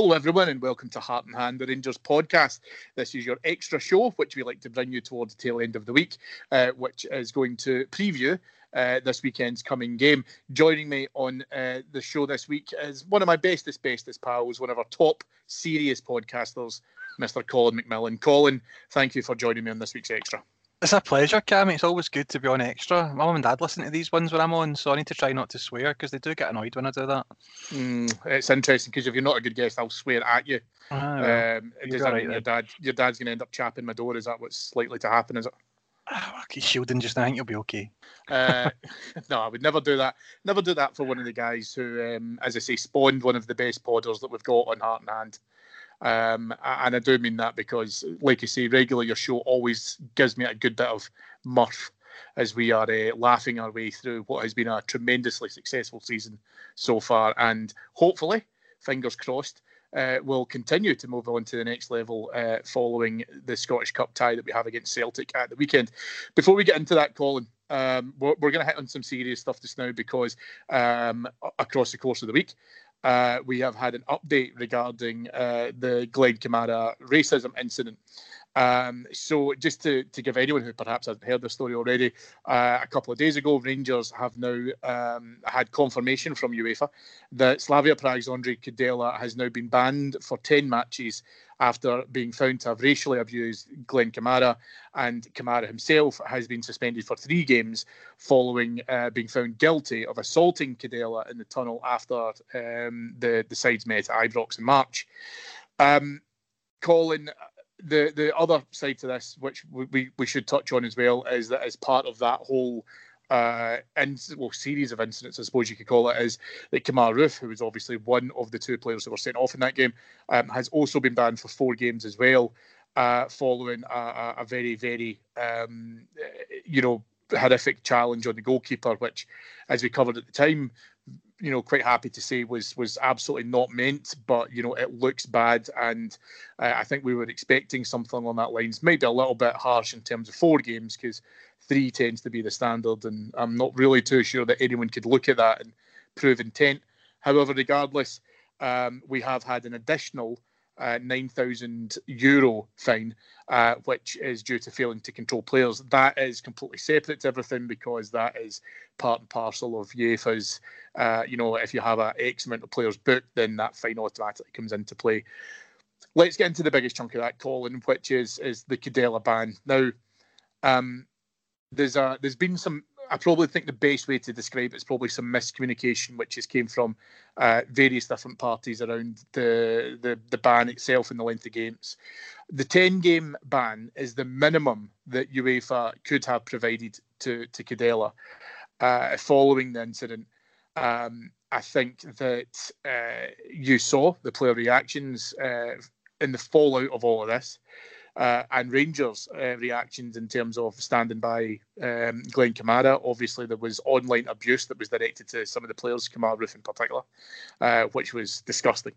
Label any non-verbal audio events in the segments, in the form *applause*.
Hello, everyone, and welcome to Heart and Hand, the Rangers podcast. This is your extra show, which we like to bring you towards the tail end of the week, uh, which is going to preview uh, this weekend's coming game. Joining me on uh, the show this week is one of my bestest, bestest pals, one of our top serious podcasters, Mr. Colin McMillan. Colin, thank you for joining me on this week's extra. It's a pleasure, Cam. It's always good to be on extra. My mum and dad listen to these ones when I'm on, so I need to try not to swear because they do get annoyed when I do that. Mm, it's interesting because if you're not a good guest, I'll swear at you. Ah, Um, does that right mean your dad, your dad's going to end up chapping my door? Is that what's likely to happen? Is it? Ah, He's shielding just now. I think you'll be okay. Uh, *laughs* no, I would never do that. Never do that for one of the guys who, um, as I say, spawned one of the best podders that we've got on Heart and Hand. Um, and I do mean that because, like I say, regularly your show always gives me a good bit of mirth as we are uh, laughing our way through what has been a tremendously successful season so far, and hopefully, fingers crossed, uh, will continue to move on to the next level uh, following the Scottish Cup tie that we have against Celtic at the weekend. Before we get into that, Colin, um, we're, we're going to hit on some serious stuff just now because um, across the course of the week, uh, we have had an update regarding uh, the Glenn Kamara racism incident. Um, so, just to, to give anyone who perhaps hasn't heard the story already, uh, a couple of days ago, Rangers have now um, had confirmation from UEFA that Slavia Prague's Ondrej Kudela has now been banned for 10 matches after being found to have racially abused Glenn Kamara, and Kamara himself has been suspended for three games following uh, being found guilty of assaulting Kudela in the tunnel after um, the, the sides met at Ibrox in March. Um, Colin, the the other side to this, which we, we, should touch on as well, is that as part of that whole uh, in, well, series of incidents, I suppose you could call it, is that Kemar Roofe, who was obviously one of the two players who were sent off in that game, um, has also been banned for four games as well, uh, following a, a, a very, very, um, you know, horrific challenge on the goalkeeper, which, as we covered at the time, you know, quite happy to say was was absolutely not meant, but you know, it looks bad, and uh, I think we were expecting something on that lines. Maybe a little bit harsh in terms of four games because three tends to be the standard, and I'm not really too sure that anyone could look at that and prove intent. However, regardless, um, we have had an additional uh, 9,000 euro fine, uh, which is due to failing to control players. That is completely separate to everything because that is part and parcel of UEFA's. Uh, you know, if you have a X amount of players booked, then that fine automatically comes into play. Let's get into the biggest chunk of that, Colin, which is is the Kudela ban. Now, um, there's a there's been some. I probably think the best way to describe it is probably some miscommunication, which has came from uh, various different parties around the, the the ban itself and the length of games. The ten game ban is the minimum that UEFA could have provided to to Kudela uh, following the incident. Um, I think that uh, you saw the player reactions uh, in the fallout of all of this uh, and Rangers' uh, reactions in terms of standing by um, Glenn Kamara. Obviously, there was online abuse that was directed to some of the players, Kemar Roofe in particular, uh, which was disgusting.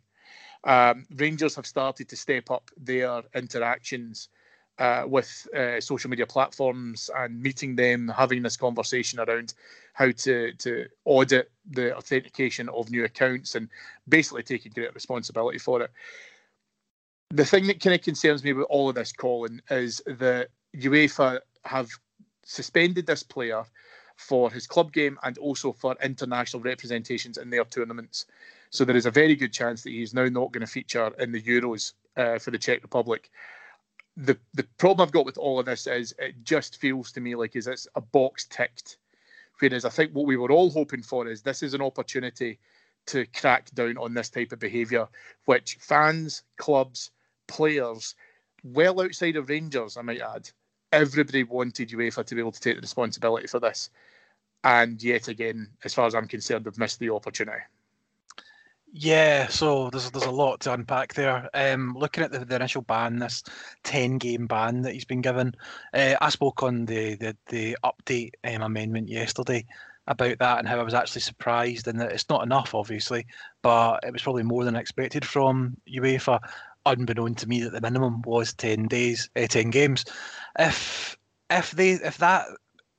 Um, Rangers have started to step up their interactions uh, with uh, social media platforms and meeting them, having this conversation around how to to audit the authentication of new accounts and basically taking great responsibility for it the thing that kind of concerns me with all of this, Colin, is that UEFA have suspended this player for his club game and also for international representations in their tournaments. So there is a very good chance that he's now not going to feature in the Euros uh, for the Czech Republic. The the problem I've got with all of this is it just feels to me like is it's a box ticked. Whereas I think what we were all hoping for is this is an opportunity to crack down on this type of behaviour, which fans, clubs, players, well outside of Rangers, I might add, everybody wanted UEFA to be able to take the responsibility for this. And yet again, as far as I'm concerned, they've missed the opportunity. Yeah, so there's there's a lot to unpack there. Um, looking at the, the initial ban, this ten game ban that he's been given, uh, I spoke on the the, the update um, amendment yesterday about that and how I was actually surprised and that it's not enough, obviously, but it was probably more than expected from UEFA. Unbeknown to me that the minimum was ten days, uh, ten games. If if they if that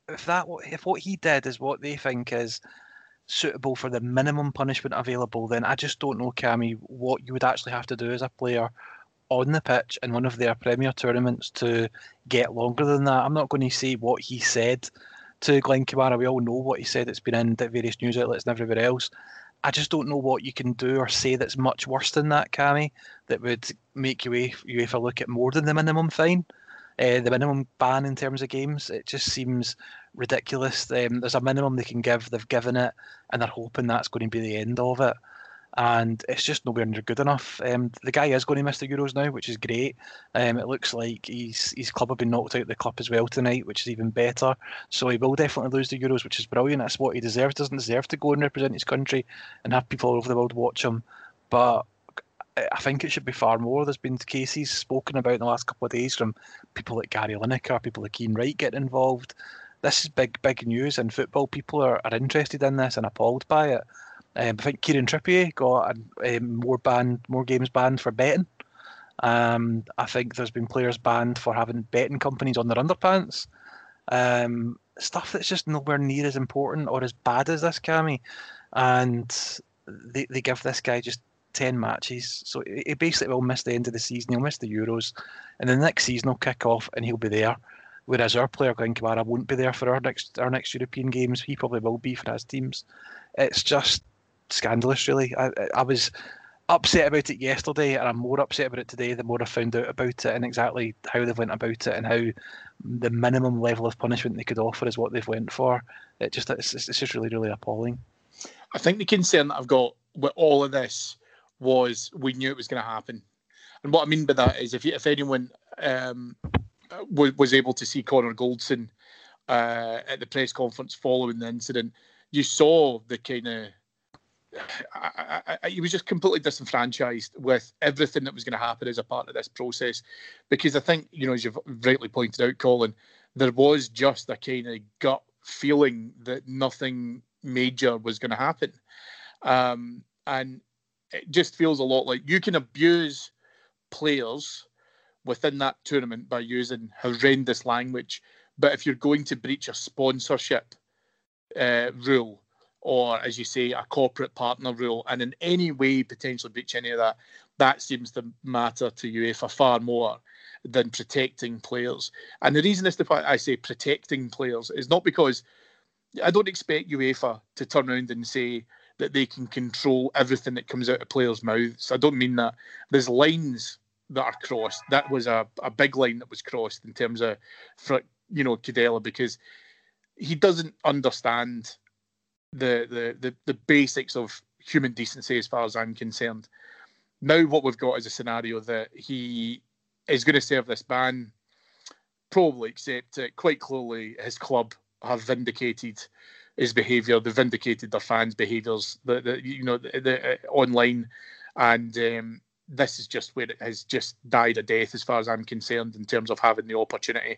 if that if what he did is what they think is suitable for the minimum punishment available, then I just don't know, Cammy, what you would actually have to do as a player on the pitch in one of their Premier tournaments to get longer than that. I'm not going to say what he said to Glenn Kamara. We all know what he said. It's been in various news outlets and everywhere else. I just don't know what you can do or say that's much worse than that, Cammy, that would make UEFA look at more than the minimum fine uh, the minimum ban in terms of games. It just seems ridiculous. Um, there's a minimum they can give. They've given it, and they're hoping that's going to be the end of it. And it's just nowhere near good enough. Um, the guy is going to miss the Euros now, which is great. Um, it looks like he's, his club have been knocked out of the cup as well tonight, which is even better. So he will definitely lose the Euros, which is brilliant. That's what he deserves. Doesn't deserve to go and represent his country and have people all over the world watch him. But I think it should be far more. There's been cases spoken about in the last couple of days from people like Gary Lineker, people like Ian Wright getting involved. This is big, big news, and football people are, are interested in this and appalled by it. Um, I think Kieran Trippier got um, more banned, more games banned for betting. Um, I think there's been players banned for having betting companies on their underpants. Um, stuff that's just nowhere near as important or as bad as this, Cammy. And they, they give this guy just 10 matches. So he basically will miss the end of the season. He'll miss the Euros. And the next season will kick off and he'll be there. Whereas our player, Glenn Kamara, won't be there for our next our next European games. He probably will be for his teams. It's just scandalous, really. I, I was upset about it yesterday, and I'm more upset about it today the more I found out about it and exactly how they've went about it and how the minimum level of punishment they could offer is what they've went for. It just it's, it's just really really appalling. I think the concern that I've got with all of this was we knew it was going to happen. And what I mean by that is if you, if anyone um, was, was able to see Connor Goldson uh, at the press conference following the incident, you saw the kind of he was just completely disenfranchised with everything that was going to happen as a part of this process, because I think you know, as you've rightly pointed out, Colin, there was just a kind of gut feeling that nothing major was going to happen, um, and it just feels a lot like you can abuse players within that tournament by using horrendous language. But if you're going to breach a sponsorship uh, rule, or as you say, a corporate partner rule, and in any way potentially breach any of that, that seems to matter to UEFA far more than protecting players. And the reason is the fact I say protecting players is not because I don't expect UEFA to turn around and say, that they can control everything that comes out of players' mouths. I don't mean that. There's lines that are crossed. That was a, a big line that was crossed in terms of, for, you know, Kudela because he doesn't understand the, the the basics of human decency as far as I'm concerned. Now what we've got is a scenario that he is going to serve this ban, probably accept it. Quite clearly, his club have vindicated his behaviour. They vindicated their fans' behaviours. The, the you know the, the uh, online, and um, this is just where it has just died a death, as far as I'm concerned, in terms of having the opportunity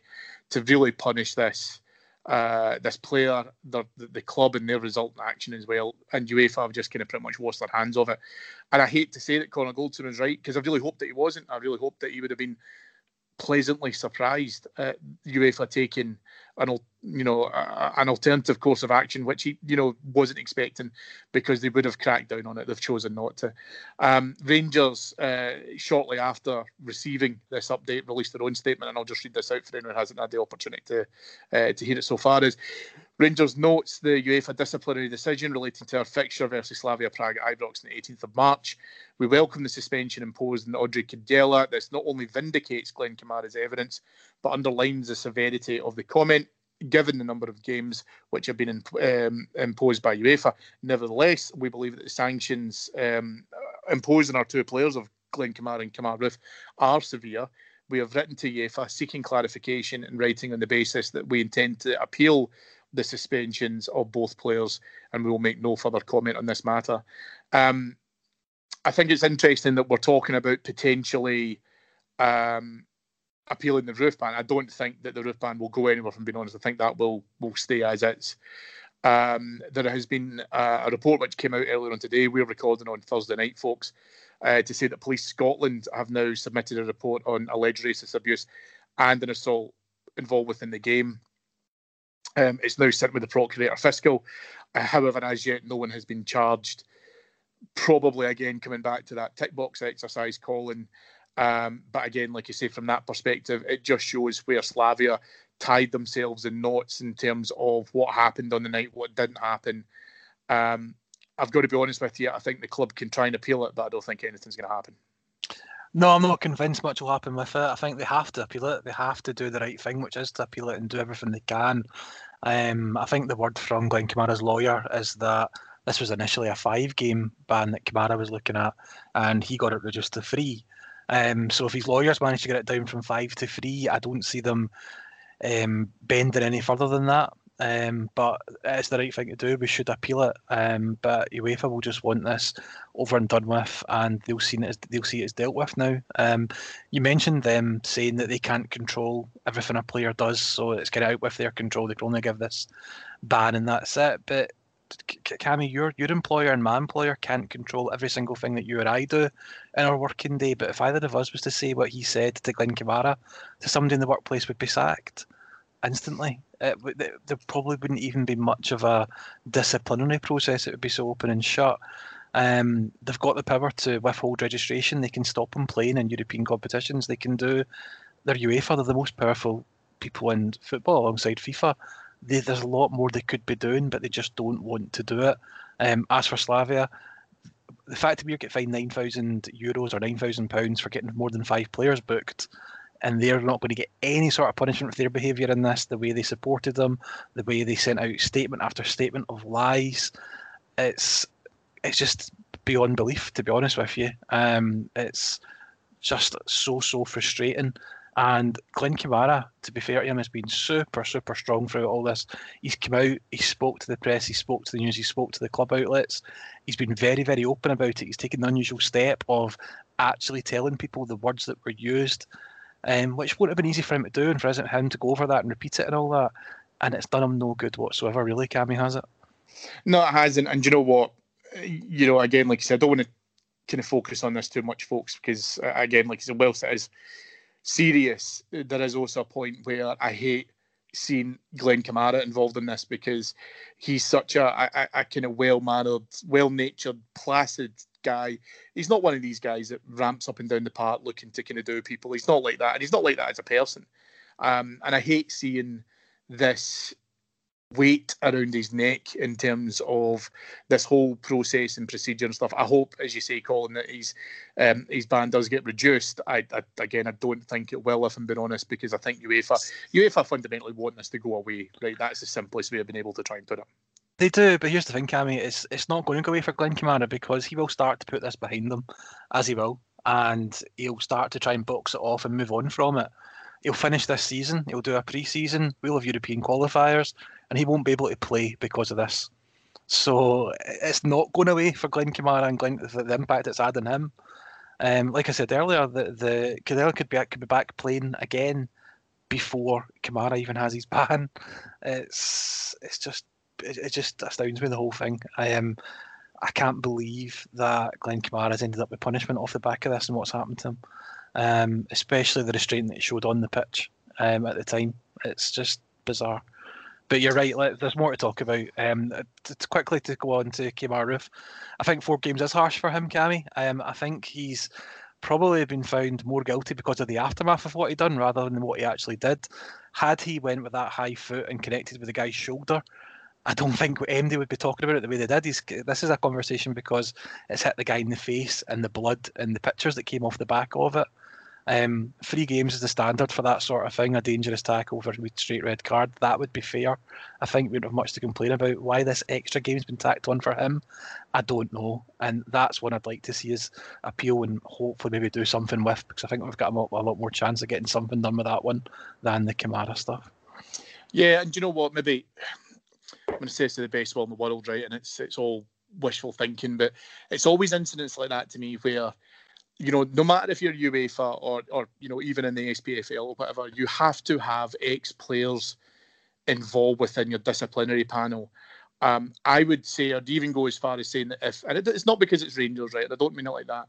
to really punish this. Uh, this player, the, the club, and their resultant action as well, and UEFA have just kind of pretty much washed their hands of it. And I hate to say that Connor Goldson was right because I really hoped that he wasn't. I really hoped that he would have been pleasantly surprised at UEFA taking an you know an alternative course of action, which he you know wasn't expecting because they would have cracked down on it. They've chosen not to. Um, Rangers uh, shortly after receiving this update released their own statement, and I'll just read this out for anyone who hasn't had the opportunity to uh, to hear it so far. Is Rangers notes the UEFA disciplinary decision relating to our fixture versus Slavia Prague at Ibrox on the 18th of March. We welcome the suspension imposed on Ondrej Kudela. This not only vindicates Glenn Kamara's evidence, but underlines the severity of the comment, given the number of games which have been um, imposed by UEFA. Nevertheless, we believe that the sanctions um, imposed on our two players of Glenn Kamara and Kemar Roofe are severe. We have written to UEFA seeking clarification in writing on the basis that we intend to appeal the suspensions of both players, and we will make no further comment on this matter. Um, I think it's interesting that we're talking about potentially um, appealing the Roofe ban. I don't think that the Roofe ban will go anywhere. From being honest, I think that will will stay as it's. Um, there has been uh, a report which came out earlier on today. We're recording on Thursday night, folks, uh, to say that Police Scotland have now submitted a report on alleged racist abuse and an assault involved within the game. Um, it's now sent with the Procurator Fiscal. Uh, however, as yet, no one has been charged. Probably again coming back to that tick box exercise, Colin. Um, but again, like you say, from that perspective, it just shows where Slavia tied themselves in knots in terms of what happened on the night, what didn't happen. Um, I've got to be honest with you. I think the club can try and appeal it, but I don't think anything's going to happen. No, I'm not convinced much will happen with it. I think they have to appeal it. They have to do the right thing, which is to appeal it and do everything they can. Um, I think the word from Glenn Kamara's lawyer is that this was initially a five-game ban that Kamara was looking at, and he got it reduced to three. Um, so if his lawyers managed to get it down from five to three, I don't see them um, bending any further than that. Um, but it's the right thing to do. We should appeal it. Um, but UEFA will just want this over and done with, and they'll see it as, they'll see it as dealt with now. Um, you mentioned them saying that they can't control everything a player does, so it's get out with their control. They can only give this ban, and that's it. But Cammy, your your employer and my employer can't control every single thing that you or I do in our working day. But if either of us was to say what he said to Glenn Kamara to somebody in the workplace, would be sacked instantly. It, there probably wouldn't even be much of a disciplinary process. It would be so open and shut. Um, they've got the power to withhold registration. They can stop them playing in European competitions. They can do. They're UEFA. They're the most powerful people in football alongside FIFA they, there's a lot more they could be doing, but they just don't want to do it. Um, as for Slavia, the fact that we get fined nine thousand euros or nine thousand pounds for getting more than five players booked, and they're not going to get any sort of punishment for their behaviour in this, the way they supported them, the way they sent out statement after statement of lies, it's it's just beyond belief. To be honest with you, um, it's just so so frustrating. And Glenn Kamara, to be fair to him, has been super, super strong throughout all this. He's come out, he spoke to the press, he spoke to the news, he spoke to the club outlets. He's been very, very open about it. He's taken the unusual step of actually telling people the words that were used, um, which wouldn't have been easy for him to do and for him to go over that and repeat it and all that. And it's done him no good whatsoever, really, Cammy, has it? No, it hasn't. And you know what? You know, again, like I said, I don't want to kind of focus on this too much, folks, because uh, again, like I said, whilst it is serious, there is also a point where I hate seeing Glenn Kamara involved in this because he's such a, a, a kind of well mannered, well natured, placid guy. He's not one of these guys that ramps up and down the park looking to kind of do people. He's not like that, and he's not like that as a person. Um, and I hate seeing this weight around his neck in terms of this whole process and procedure and stuff. I hope, as you say, Colin, that his um, his ban does get reduced. I, I, again, I don't think it will, if I'm being honest, because I think UEFA UEFA fundamentally want this to go away. Right, that's the simplest way of being able to try and put it. They do, but here's the thing, Cammy. It's it's not going to go away for Glenn Kamara because he will start to put this behind them, as he will, and he'll start to try and box it off and move on from it. He'll finish this season. He'll do a pre-season. We'll have European qualifiers and he won't be able to play because of this. So it's not going away for Glenn Kamara and Glenn, the, the impact it's had on him. Um, like I said earlier, the the Cadell could be could be back playing again before Kamara even has his ban. It's it's just it, it just astounds me the whole thing. I. Um, I can't believe that Glenn Kamara has ended up with punishment off the back of this and what's happened to him, um, especially the restraint that he showed on the pitch um, at the time. It's just bizarre. But you're right. There's more to talk about. Um, to, to quickly to go on to Kemar Roofe, I think four games is harsh for him, Cammy. Um, I think he's probably been found more guilty because of the aftermath of what he done rather than what he actually did. Had he went with that high foot and connected with the guy's shoulder, I don't think MD would be talking about it the way they did. He's, this is a conversation because it's hit the guy in the face and the blood and the pictures that came off the back of it. Um, three games is the standard for that sort of thing. A dangerous tackle for a straight red card. That would be fair. I think we don't have much to complain about. Why this extra game's been tacked on for him, I don't know. And that's one I'd like to see his appeal and hopefully maybe do something with because I think we've got a lot, more chance of getting something done with that one than the Kamara stuff. Yeah, and you know what? Maybe Going to say it's the best one in the world, right? And it's it's all wishful thinking, but it's always incidents like that to me where, you know, no matter if you're UEFA or or you know even in the SPFL or whatever, you have to have ex players involved within your disciplinary panel. Um, I would say, I'd even go as far as saying that if, and it's not because it's Rangers, right? I don't mean it like that.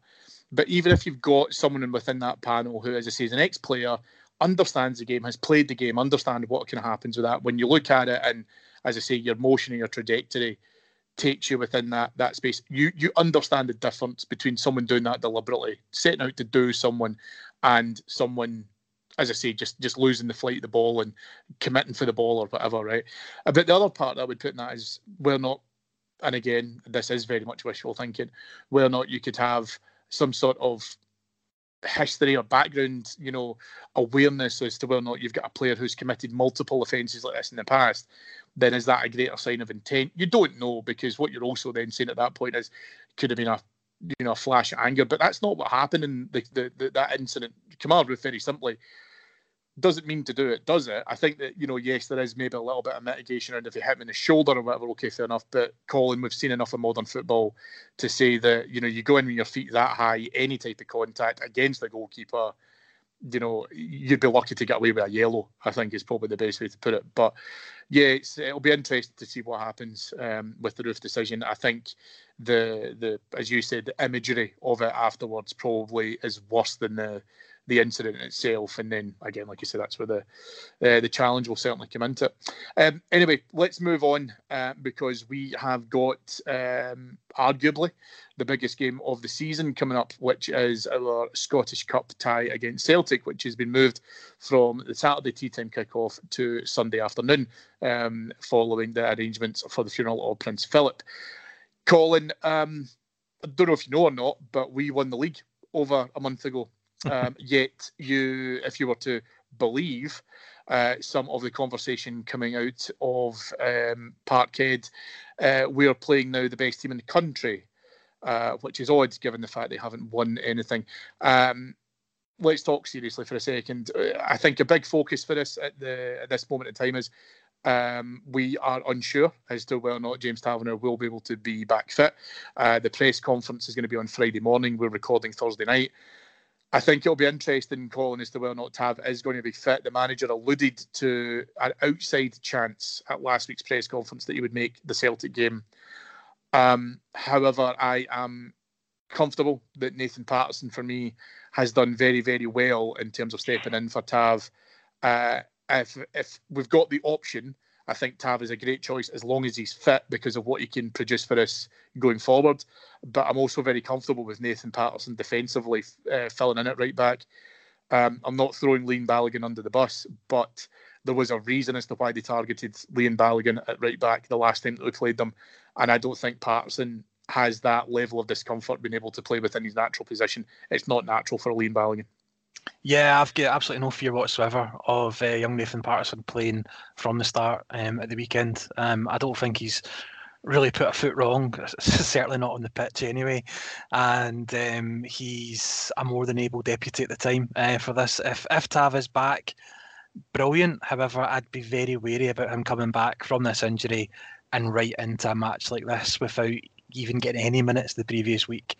But even if you've got someone within that panel who, as I say, is an ex player, understands the game, has played the game, understands what kind of happens with that, when you look at it and, as I say, your motion and your trajectory takes you within that that space, you you understand the difference between someone doing that deliberately, setting out to do someone, and someone as I say, just just losing the flight of the ball and committing for the ball or whatever, right? Uh, but the other part that I would put in that is we're not, and again, this is very much wishful thinking, whether or not you could have some sort of history or background, you know, awareness as to whether or not you've got a player who's committed multiple offences like this in the past, then is that a greater sign of intent? You don't know because what you're also then saying at that point is could have been a you know a flash of anger, but that's not what happened in the, the, the that incident. Kemar Roofe very simply doesn't mean to do it, does it? I think that, you know, yes, there is maybe a little bit of mitigation and if you hit him in the shoulder or whatever, okay, fair enough. But Colin, we've seen enough of modern football to say that, you know, you go in with your feet that high, any type of contact against the goalkeeper, you know, you'd be lucky to get away with a yellow, I think is probably the best way to put it. But yeah, it'll be interesting to see what happens um, with the Roofe decision. I think the the as you said, the imagery of it afterwards probably is worse than the the incident itself. And then again, like you said, that's where the uh, the challenge will certainly come into. Um, anyway, let's move on uh, because we have got um, arguably the biggest game of the season coming up, which is our Scottish Cup tie against Celtic, which has been moved from the Saturday tea time kickoff to Sunday afternoon, um, following the arrangements for the funeral of Prince Philip. Colin, um, I don't know if you know or not, but we won the league over a month ago um, *laughs* yet, you, if you were to believe uh, some of the conversation coming out of um, Parkhead, uh, we are playing now the best team in the country, uh, which is odd given the fact they haven't won anything. Um, let's talk seriously for a second. I think a big focus for us at the at this moment in time is um, we are unsure as to whether or not James Taverner will be able to be back fit. Uh, the press conference is going to be on Friday morning. We're recording Thursday night. I think it'll be interesting, Colin, as to whether or not Tav is going to be fit. The manager alluded to an outside chance at last week's press conference that he would make the Celtic game. Um, however, I am comfortable that Nathan Patterson, for me, has done very, very well in terms of stepping in for Tav. Uh, if if we've got the option I think Tav is a great choice as long as he's fit because of what he can produce for us going forward. But I'm also very comfortable with Nathan Patterson defensively uh, filling in at right back. Um, I'm not throwing Leon Balogun under the bus, but there was a reason as to why they targeted Leon Balogun at right back the last time that we played them. And I don't think Patterson has that level of discomfort being able to play within his natural position. It's not natural for Leon Balogun. Yeah, I've got absolutely no fear whatsoever of uh, young Nathan Patterson playing from the start um, at the weekend. Um, I don't think he's really put a foot wrong, *laughs* certainly not on the pitch anyway. And um, he's a more than able deputy at the time uh, for this. If, if Tav is back, brilliant. However, I'd be very wary about him coming back from this injury and right into a match like this without even getting any minutes the previous week.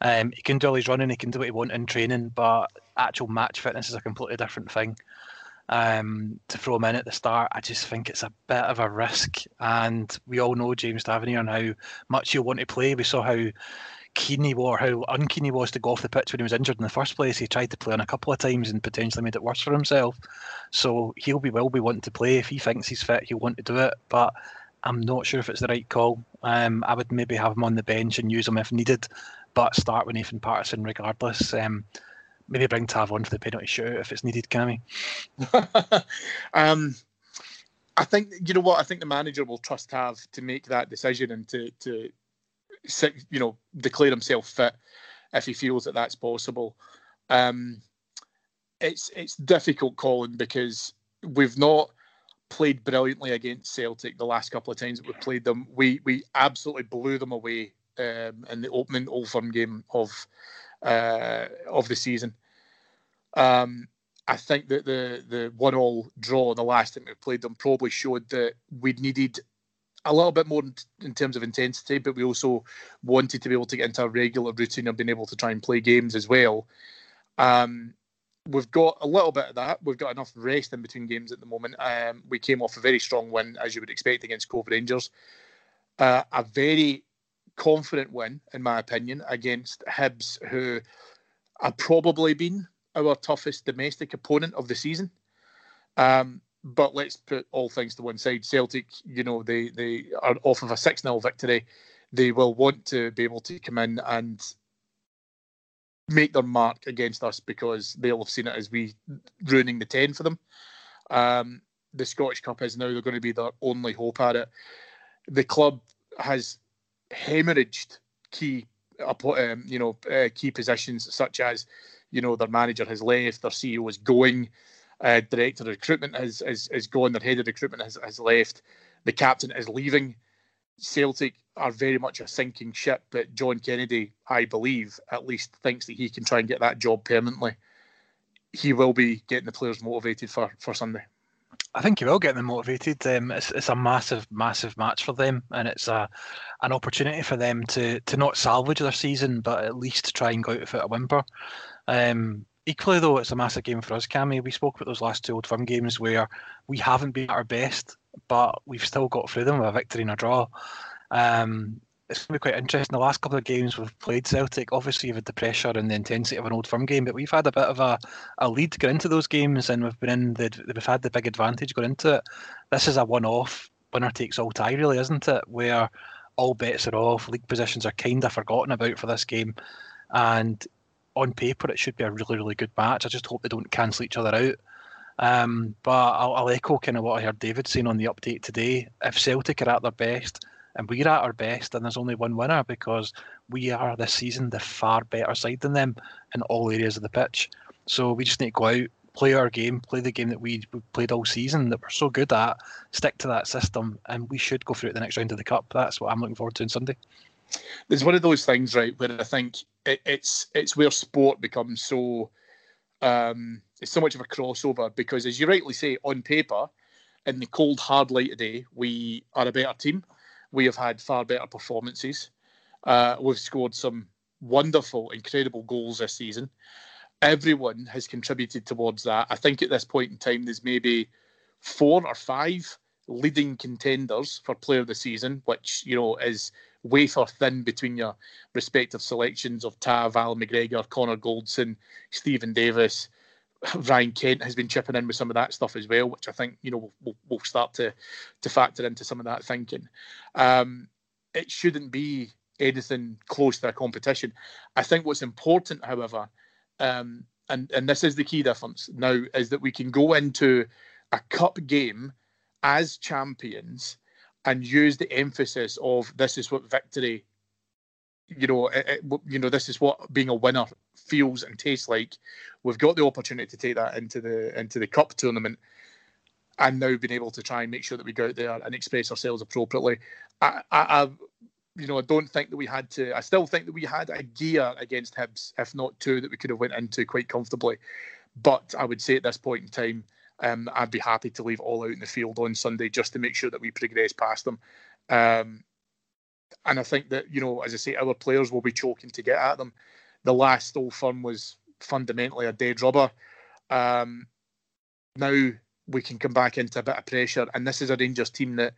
Um, he can do all his running, he can do what he wants in training, but actual match fitness is a completely different thing. Um, to throw him in at the start, I just think it's a bit of a risk. And we all know James Tavernier and how much he'll want to play. We saw how keen he was, how unkeen he was to go off the pitch when he was injured in the first place. He tried to play on a couple of times and potentially made it worse for himself. So he'll be will be wanting to play. If he thinks he's fit, he'll want to do it. But I'm not sure if it's the right call. Um, I would maybe have him on the bench and use him if needed, but start with Nathan Patterson regardless. Um, maybe bring Tav on for the penalty shootout if it's needed, can *laughs* um, I think you know what I think the manager will trust Tav to make that decision and to to you know declare himself fit if he feels that that's possible. Um, it's it's difficult, Colin, because we've not played brilliantly against Celtic the last couple of times that we've played them. We we absolutely blew them away um, in the opening Old Firm game of uh, of the season. Um, I think that the the one all draw the last time we played them probably showed that we needed a little bit more in, in, terms of intensity, but we also wanted to be able to get into a regular routine of being able to try and play games as well. Um, we've got a little bit of that. We've got enough rest in between games at the moment. Um, we came off a very strong win, as you would expect, against Cove Rangers. Uh, a very confident win, in my opinion, against Hibs, who have probably been our toughest domestic opponent of the season. Um, but let's put all things to one side. Celtic, you know, they they are off of a 6 0 victory. They will want to be able to come in and make their mark against us because they'll have seen it as we ruining the 10 for them. Um, the Scottish Cup is now they're going to be their only hope at it. The club has hemorrhaged key, um, you know, uh, key positions such as, you know, their manager has left, their CEO is going, uh, director of recruitment has, has, has gone, their head of recruitment has, has left, the captain is leaving. Celtic are very much a sinking ship, but John Kennedy, I believe, at least thinks that he can try and get that job permanently. He will be getting the players motivated for, for Sunday. I think he will get them motivated. Um, it's, it's a massive, massive match for them, and it's a an opportunity for them to to not salvage their season, but at least try and go out without a whimper. Um, equally, though, it's a massive game for us, Cammy. We spoke about those last two Old Firm games where we haven't been at our best, but we've still got through them with a victory and a draw. Um, it's going to be quite interesting. The last couple of games we've played Celtic, obviously, you've had the pressure and the intensity of an old firm game, but we've had a bit of a, a lead going into those games, and we've been in the we've had the big advantage going into it. This is a one-off, winner takes all tie, really, isn't it? Where all bets are off, league positions are kind of forgotten about for this game, and on paper it should be a really, really good match. I just hope they don't cancel each other out. Um, but I'll, I'll echo kind of what I heard David saying on the update today. If Celtic are at their best and we're at our best, and there's only one winner because we are this season the far better side than them in all areas of the pitch. So we just need to go out, play our game, play the game that we played all season that we're so good at, stick to that system, and we should go through it the next round of the cup. That's what I'm looking forward to on Sunday. There's one of those things, right, where I think it, it's it's where sport becomes so um, it's so much of a crossover because, as you rightly say, on paper, in the cold hard light today, we are a better team we have had far better performances. Uh, we've scored some wonderful, incredible goals this season. Everyone has contributed towards that. I think at this point in time, there's maybe four or five leading contenders for player of the season, which you know is wafer thin between your respective selections of Tav, Al McGregor, Connor Goldson, Stephen Davis, Ryan Kent has been chipping in with some of that stuff as well, which I think you know we'll, we'll start to to factor into some of that thinking. Um, it shouldn't be anything close to a competition. I think what's important, however, um, and and this is the key difference now, is that we can go into a cup game as champions and use the emphasis of this is what victory you know, it, it, you know, this is what being a winner feels and tastes like. We've got the opportunity to take that into the into the cup tournament, and now being able to try and make sure that we go out there and express ourselves appropriately. I, I, I you know, I don't think that we had to. I still think that we had a gear against Hibs, if not two, that we could have went into quite comfortably. But I would say at this point in time, um, I'd be happy to leave all out in the field on Sunday just to make sure that we progress past them. Um, and I think that you know, as I say, our players will be choking to get at them. The last Old Firm was fundamentally a dead rubber. Um, now we can come back into a bit of pressure, and this is a Rangers team that,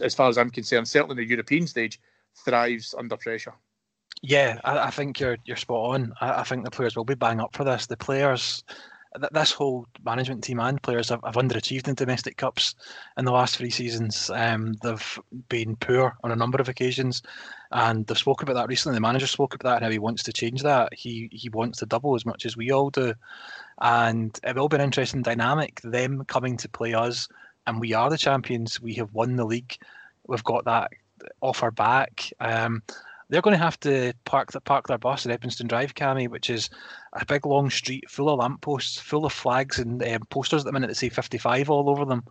as far as I'm concerned, certainly in the European stage, thrives under pressure. Yeah, I, I think you're you're spot on. I, I, think the players will be bang up for this. The players this whole management team and players have, have underachieved in domestic cups in the last three seasons. Um, they've been poor on a number of occasions, and they've spoken about that recently. The manager spoke about that and how he wants to change that. He he wants to double as much as we all do, and it will be an interesting dynamic. Them coming to play us, and we are the champions. We have won the league. We've got that offer back. Um, they're going to have to park the, park their bus at Edmiston Drive, Cammy, which is a big long street full of lampposts, full of flags and um, posters at the minute that say 55 all over them.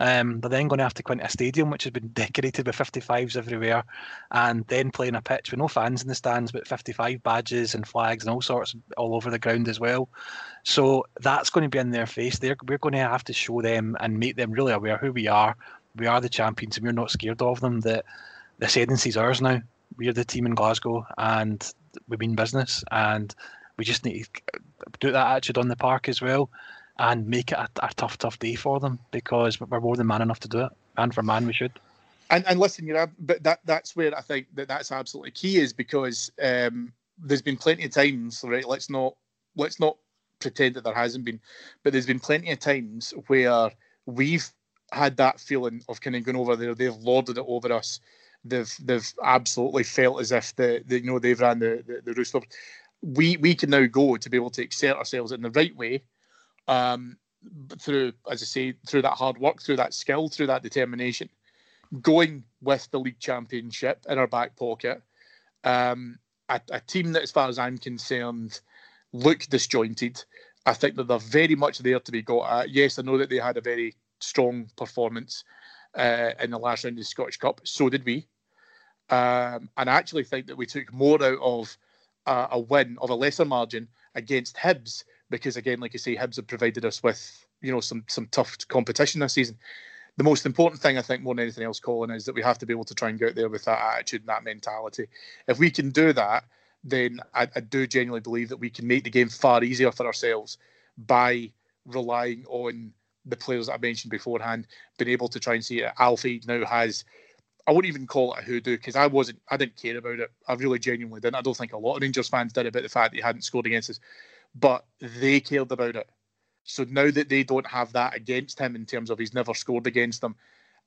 Um, they're then going to have to go into a stadium which has been *laughs* decorated with 55s everywhere, and then play in a pitch with no fans in the stands, but 55 badges and flags and all sorts all over the ground as well. So that's going to be in their face. They're, we're going to have to show them and make them really aware who we are we are the champions and we're not scared of them. That the ascendancy's ours now. We're the team in Glasgow and we mean business and we just need to do that attitude on the park as well and make it a, a tough, tough day for them because we're more than man enough to do it. And for man, we should. And, and listen, you know, but that that's where I think that that's absolutely key is because um, there's been plenty of times, right? Let's not let's not pretend that there hasn't been, but there's been plenty of times where we've had that feeling of kind of going over there. They've lorded it over us. They've they've absolutely felt as if the, the you know they've ran the the, the roost. We we can now go to be able to exert ourselves in the right way, um, through as I say through that hard work, through that skill, through that determination, going with the league championship in our back pocket. Um, a, a team that, as far as I'm concerned, look disjointed. I think that they're very much there to be got at. Yes, I know that they had a very strong performance uh, in the last round of the Scottish Cup. So did we. Um, and I actually think that we took more out of uh, a win of a lesser margin against Hibs because, again, like I say, Hibs have provided us with you know some some tough competition this season. The most important thing, I think, more than anything else, Colin, is that we have to be able to try and get out there with that attitude and that mentality. If we can do that, then I, I do genuinely believe that we can make the game far easier for ourselves by relying on the players that I mentioned beforehand, been able to try and see it. Alfie now has, I wouldn't even call it a hoodoo because I wasn't, I didn't care about it. I really genuinely didn't. I don't think a lot of Rangers fans did about the fact that he hadn't scored against us, but they cared about it. So now that they don't have that against him in terms of he's never scored against them,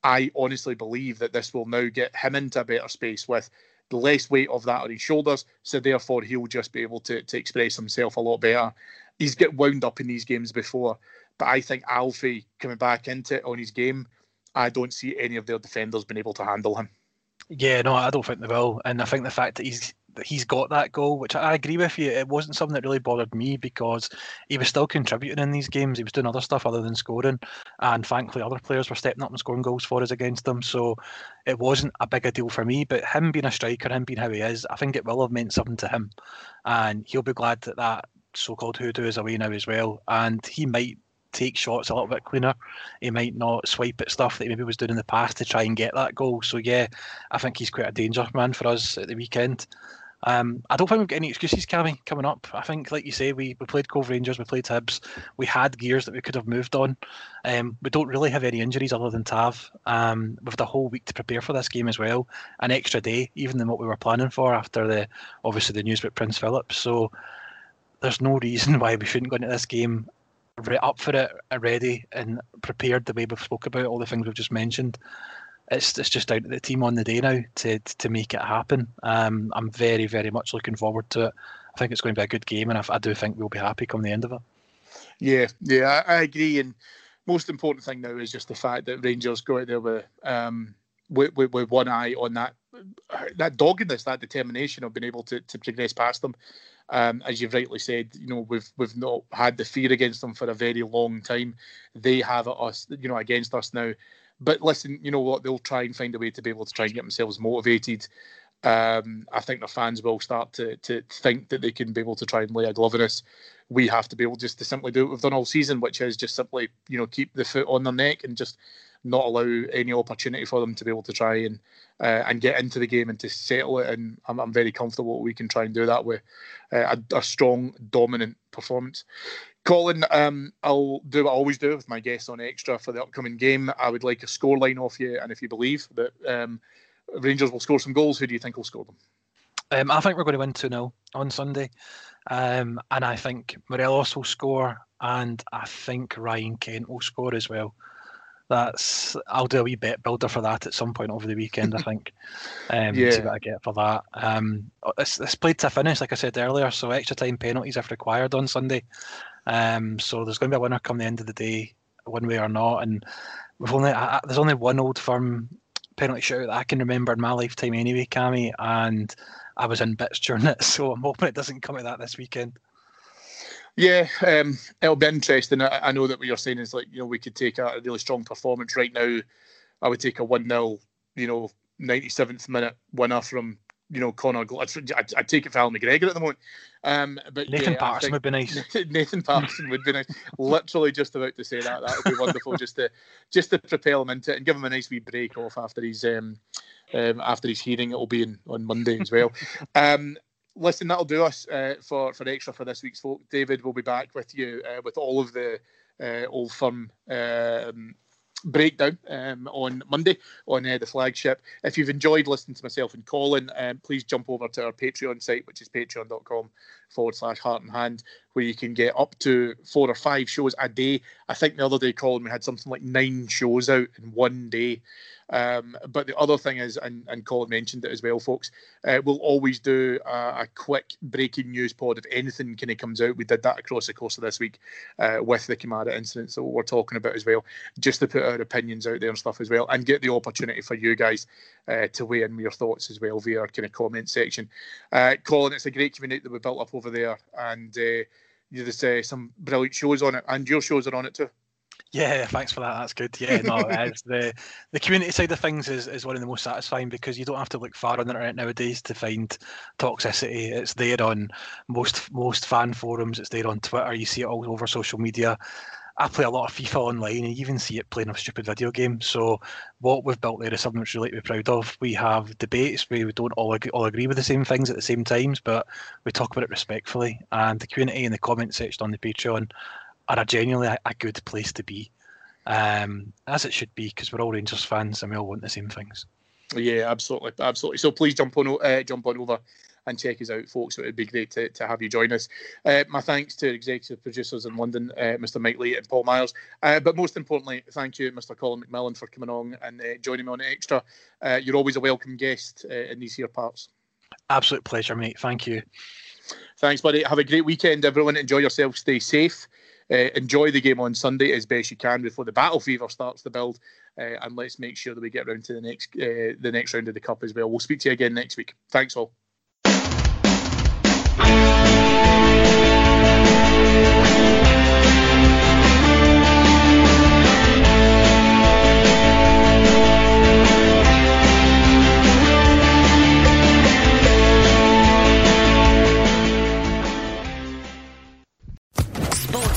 I honestly believe that this will now get him into a better space with the less weight of that on his shoulders. So therefore, he'll just be able to, to express himself a lot better. He's get wound up in these games before, but I think Alfie coming back into it on his game, I don't see any of their defenders being able to handle him. Yeah, no, I don't think they will. And I think the fact that he's he's got that goal, which I agree with you. It wasn't something that really bothered me because he was still contributing in these games. He was doing other stuff other than scoring, and thankfully other players were stepping up and scoring goals for us against them. So it wasn't a big deal for me. But him being a striker, him being how he is, I think it will have meant something to him, and he'll be glad that that so-called hoodoo is away now as well. And he might take shots a little bit cleaner. He might not swipe at stuff that he maybe was doing in the past to try and get that goal. So yeah, I think he's quite a danger man for us at the weekend. Um, I don't think we've got any excuses, Cammy, coming up. I think, like you say, we, we played Cove Rangers, we played Hibs, we had gears that we could have moved on. Um, we don't really have any injuries other than Tav. Um, we've had a whole week to prepare for this game as well, an extra day, even than what we were planning for after the obviously the news about Prince Philip. So there's no reason *laughs* why we shouldn't go into this game up for it, ready and prepared the way we've spoke about all the things we've just mentioned it's it's just out to the team on the day now to to make it happen. Um, I'm very very much looking forward to it. I think it's going to be a good game, and I, I do think we'll be happy come the end of it. Yeah, yeah, I, I, agree. And most important thing now is just the fact that Rangers go out there with um with, with, with one eye on that that doggedness, that determination of being able to, to progress past them. Um, as you've rightly said, you know we've we've not had the fear against them for a very long time. They have us, you know, against us now. But listen, you know what? They'll try and find a way to be able to try and get themselves motivated. Um, I think their fans will start to to think that they can be able to try and lay a glove on us. We have to be able just to simply do what we've done all season, which is just simply, you know, keep the foot on their neck and just not allow any opportunity for them to be able to try and uh, and get into the game and to settle it. And I'm, I'm very comfortable we can try and do that with uh, a, a, strong, dominant performance. Colin, um, I'll do what I always do with my guests on extra for the upcoming game. I would like a scoreline off you, and if you believe that um, Rangers will score some goals, who do you think will score them? Um, I think we're going to win 2 0 on Sunday. Um, and I think Morelos will score, and I think Ryan Kent will score as well that's I'll do a wee bet builder for that at some point over the weekend. I think. *laughs* Um, yeah. See what I get for that. Um, it's, it's played to finish, like I said earlier. So extra time penalties if required on Sunday. Um, so there's going to be a winner come the end of the day, one way or not. And we've only I, there's only one old firm penalty shootout that I can remember in my lifetime anyway, Cammy, and I was in bits during it. *laughs* So I'm hoping it doesn't come to that this weekend. Yeah, um, it'll be interesting. I, I, know that what you're saying is like, you know, we could take a, a really strong performance right now. I would take a 1 0, you know, 97th minute winner from you know, Connor. I'd, I'd take it for Al McGregor at the moment. Um, but Nathan yeah, Patterson would be nice. *laughs* Nathan Patterson would be nice. Literally just about to say that. That would be wonderful. *laughs* just to just to propel him into it and give him a nice wee break off after his um, um after his hearing. It'll be in, on Monday as well. *laughs* um, listen, that'll do us uh, for for extra for this week's folk. David will be back with you uh, with all of the uh, old firm um, breakdown um, on Monday on uh, the flagship. If you've enjoyed listening to myself and Colin, um, please jump over to our Patreon site, which is patreon.com forward slash heart and hand, where you can get up to four or five shows a day. I think the other day, Colin, we had something like nine shows out in one day. Um, but the other thing is, and, and Colin mentioned it as well, folks, uh, we'll always do a, a, quick breaking news pod if anything kind of comes out. We did that across the course of this week uh, with the Kamara incident, so we're talking about as well, just to put our opinions out there and stuff as well, and get the opportunity for you guys uh, to weigh in your thoughts as well via our kind of comment section. Uh, Colin, it's a great community that we built up over there, and uh, there's uh, some brilliant shows on it, and your shows are on it too. Yeah, thanks for that. That's good. Yeah, no, *laughs* it's the the community side of things is, is one of the most satisfying because you don't have to look far on the internet nowadays to find toxicity. It's there on most most fan forums. It's there on Twitter. You see it all over social media. I play a lot of FIFA online, and you even see it playing a stupid video game. So what we've built there is something that's really to be proud of. We have debates where we don't all agree, all agree with the same things at the same times, but we talk about it respectfully. And the community in the comment section on the Patreon are a genuinely a, a good place to be, um, as it should be, because we're all Rangers fans and we all want the same things. Yeah, absolutely, absolutely. So please jump on, uh, jump on over and check us out, folks. It would be great to, to have you join us. Uh, my thanks to executive producers in London, uh, Mr. Mike Lee and Paul Myers. Uh, but most importantly, thank you, Mr. Colin McMillan, for coming on and uh, joining me on Extra. Uh, you're always a welcome guest uh, in these here parts. Absolute pleasure, mate. Thank you. Thanks, buddy. Have a great weekend, everyone. Enjoy yourself. Stay safe. Uh, enjoy the game on Sunday as best you can before the battle fever starts to build, uh, and let's make sure that we get around to the next uh, the next round of the cup as well. We'll speak to you again next week. Thanks all.